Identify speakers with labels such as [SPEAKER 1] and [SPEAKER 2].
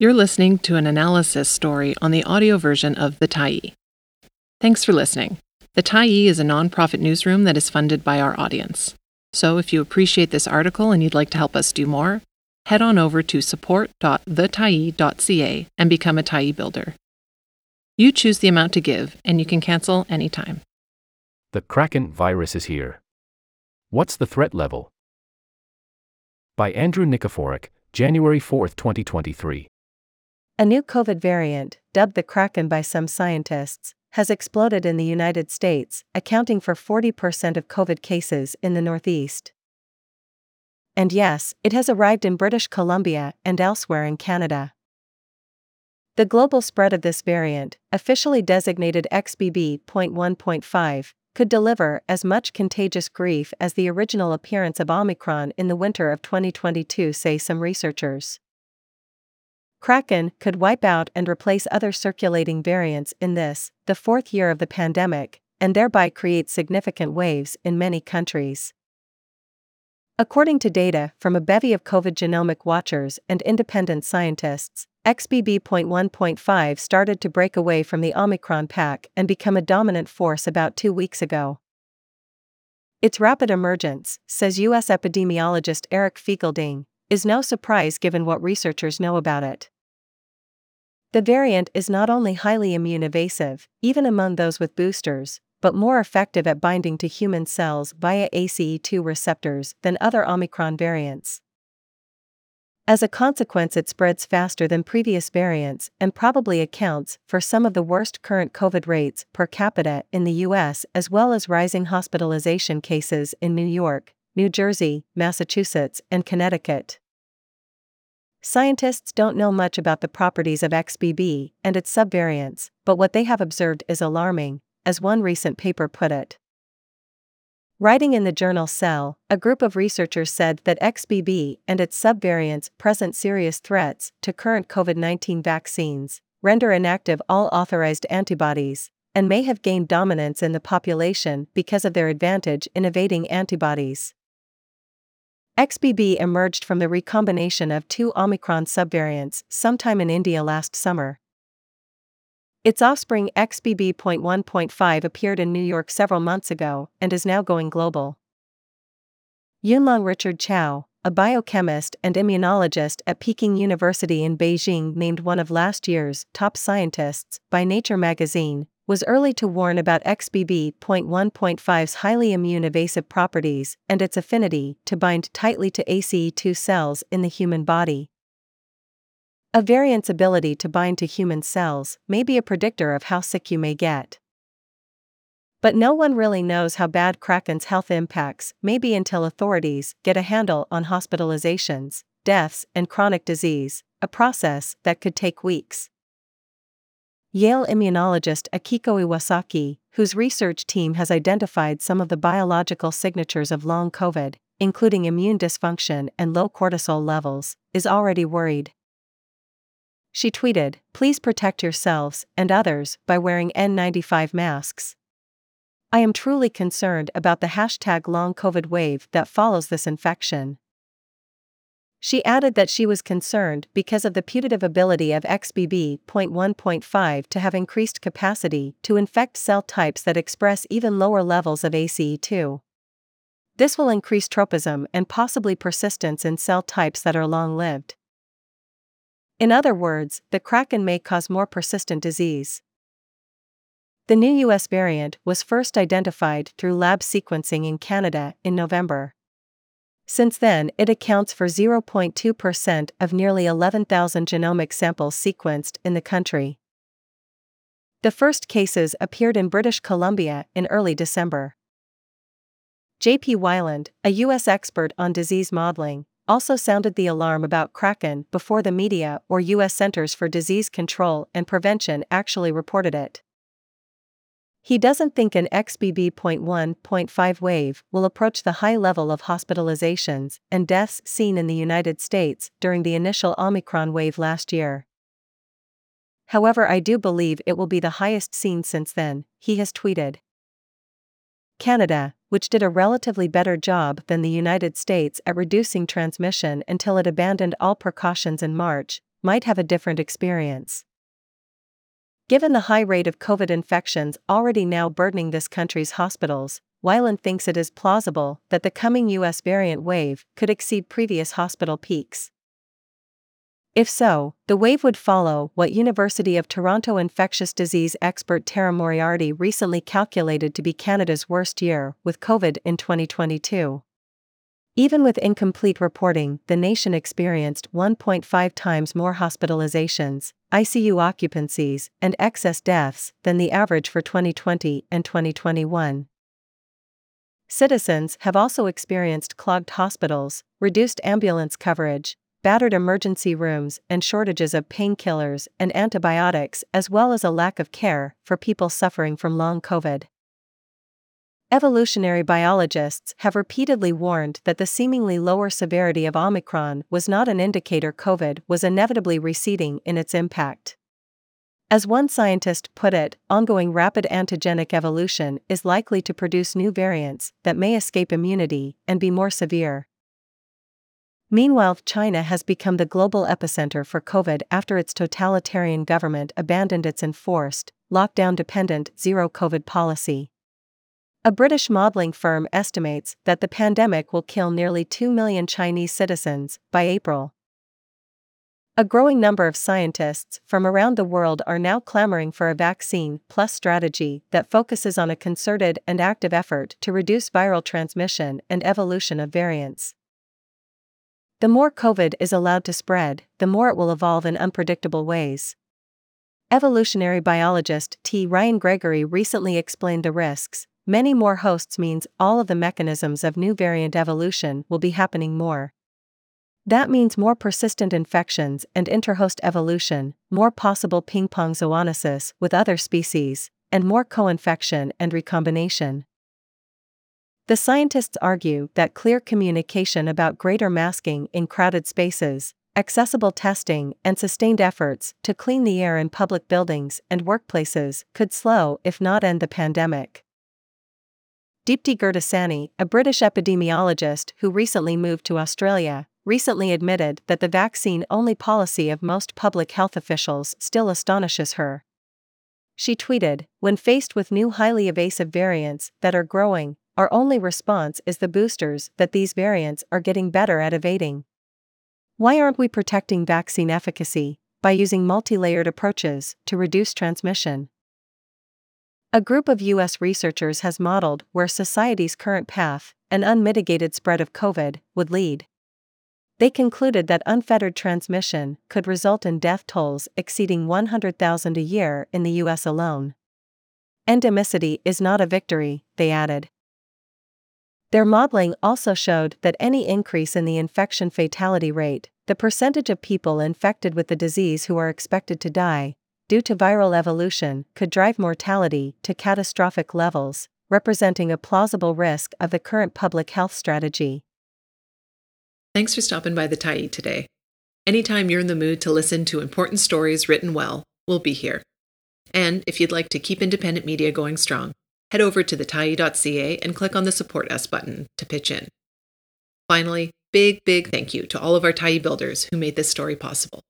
[SPEAKER 1] You're listening to an analysis story on the audio version of The Tyee. Thanks for listening. The Tyee is a nonprofit newsroom that is funded by our audience. So if you appreciate this article and you'd like to help us do more, head on over to support.thetyee.ca and become a Tyee builder. You choose the amount to give, and you can cancel anytime.
[SPEAKER 2] The Kraken virus is here. What's the threat level? By Andrew Nikiforuk, January 4, 2023.
[SPEAKER 3] A new COVID variant, dubbed the Kraken by some scientists, has exploded in the United States, accounting for 40% of COVID cases in the Northeast. And yes, it has arrived in British Columbia and elsewhere in Canada. The global spread of this variant, officially designated XBB.1.5, could deliver as much contagious grief as the original appearance of Omicron in the winter of 2022, say some researchers. Kraken could wipe out and replace other circulating variants in this, the fourth year of the pandemic, and thereby create significant waves in many countries. According to data from a bevy of COVID genomic watchers and independent scientists, XBB.1.5 started to break away from the Omicron pack and become a dominant force about two weeks ago. Its rapid emergence, says U.S. epidemiologist Eric Feigl-Ding, is no surprise given what researchers know about it. The variant is not only highly immune evasive, even among those with boosters, but more effective at binding to human cells via ACE2 receptors than other Omicron variants. As a consequence, it spreads faster than previous variants and probably accounts for some of the worst current COVID rates per capita in the US, as well as rising hospitalization cases in New York, New Jersey, Massachusetts, and Connecticut. Scientists don't know much about the properties of XBB and its subvariants, but what they have observed is alarming, as one recent paper put it. Writing in the journal Cell, a group of researchers said that XBB and its subvariants present serious threats to current COVID 19 vaccines, render inactive all authorized antibodies, and may have gained dominance in the population because of their advantage in evading antibodies. XBB emerged from the recombination of two Omicron subvariants sometime in India last summer. Its offspring XBB.1.5 appeared in New York several months ago and is now going global. Yunlong Richard Chow, a biochemist and immunologist at Peking University in Beijing, named one of last year's top scientists by Nature magazine, was early to warn about XBB.1.5's highly immune evasive properties and its affinity to bind tightly to ACE2 cells in the human body. A variant's ability to bind to human cells may be a predictor of how sick you may get. But no one really knows how bad Kraken's health impacts may be until authorities get a handle on hospitalizations, deaths, and chronic disease, a process that could take weeks. Yale immunologist Akiko Iwasaki, whose research team has identified some of the biological signatures of long COVID, including immune dysfunction and low cortisol levels, is already worried. She tweeted, Please protect yourselves and others by wearing N95 masks. I am truly concerned about the hashtag long COVID wave that follows this infection. She added that she was concerned because of the putative ability of XBB.1.5 to have increased capacity to infect cell types that express even lower levels of ACE2. This will increase tropism and possibly persistence in cell types that are long lived. In other words, the Kraken may cause more persistent disease. The new US variant was first identified through lab sequencing in Canada in November. Since then, it accounts for 0.2% of nearly 11,000 genomic samples sequenced in the country. The first cases appeared in British Columbia in early December. J.P. Weiland, a U.S. expert on disease modeling, also sounded the alarm about Kraken before the media or U.S. Centers for Disease Control and Prevention actually reported it. He doesn't think an XBB.1.5 wave will approach the high level of hospitalizations and deaths seen in the United States during the initial Omicron wave last year. However, I do believe it will be the highest seen since then, he has tweeted. Canada, which did a relatively better job than the United States at reducing transmission until it abandoned all precautions in March, might have a different experience. Given the high rate of COVID infections already now burdening this country's hospitals, Weiland thinks it is plausible that the coming US variant wave could exceed previous hospital peaks. If so, the wave would follow what University of Toronto infectious disease expert Tara Moriarty recently calculated to be Canada's worst year with COVID in 2022. Even with incomplete reporting, the nation experienced 1.5 times more hospitalizations, ICU occupancies, and excess deaths than the average for 2020 and 2021. Citizens have also experienced clogged hospitals, reduced ambulance coverage, battered emergency rooms, and shortages of painkillers and antibiotics, as well as a lack of care for people suffering from long COVID. Evolutionary biologists have repeatedly warned that the seemingly lower severity of Omicron was not an indicator COVID was inevitably receding in its impact. As one scientist put it, ongoing rapid antigenic evolution is likely to produce new variants that may escape immunity and be more severe. Meanwhile, China has become the global epicenter for COVID after its totalitarian government abandoned its enforced, lockdown dependent zero COVID policy. A British modeling firm estimates that the pandemic will kill nearly 2 million Chinese citizens by April. A growing number of scientists from around the world are now clamoring for a vaccine plus strategy that focuses on a concerted and active effort to reduce viral transmission and evolution of variants. The more COVID is allowed to spread, the more it will evolve in unpredictable ways. Evolutionary biologist T. Ryan Gregory recently explained the risks, Many more hosts means all of the mechanisms of new variant evolution will be happening more. That means more persistent infections and interhost evolution, more possible ping pong zoonosis with other species, and more co infection and recombination. The scientists argue that clear communication about greater masking in crowded spaces, accessible testing, and sustained efforts to clean the air in public buildings and workplaces could slow, if not end, the pandemic. Deepti Gurdasani, a British epidemiologist who recently moved to Australia, recently admitted that the vaccine only policy of most public health officials still astonishes her. She tweeted When faced with new highly evasive variants that are growing, our only response is the boosters that these variants are getting better at evading. Why aren't we protecting vaccine efficacy by using multi layered approaches to reduce transmission? A group of U.S. researchers has modeled where society's current path, an unmitigated spread of COVID, would lead. They concluded that unfettered transmission could result in death tolls exceeding 100,000 a year in the U.S. alone. Endemicity is not a victory, they added. Their modeling also showed that any increase in the infection fatality rate, the percentage of people infected with the disease who are expected to die, due to viral evolution, could drive mortality to catastrophic levels, representing a plausible risk of the current public health strategy.
[SPEAKER 1] Thanks for stopping by the Tyee today. Anytime you're in the mood to listen to important stories written well, we'll be here. And if you'd like to keep independent media going strong, head over to thetyee.ca and click on the Support Us button to pitch in. Finally, big, big thank you to all of our Tyee builders who made this story possible.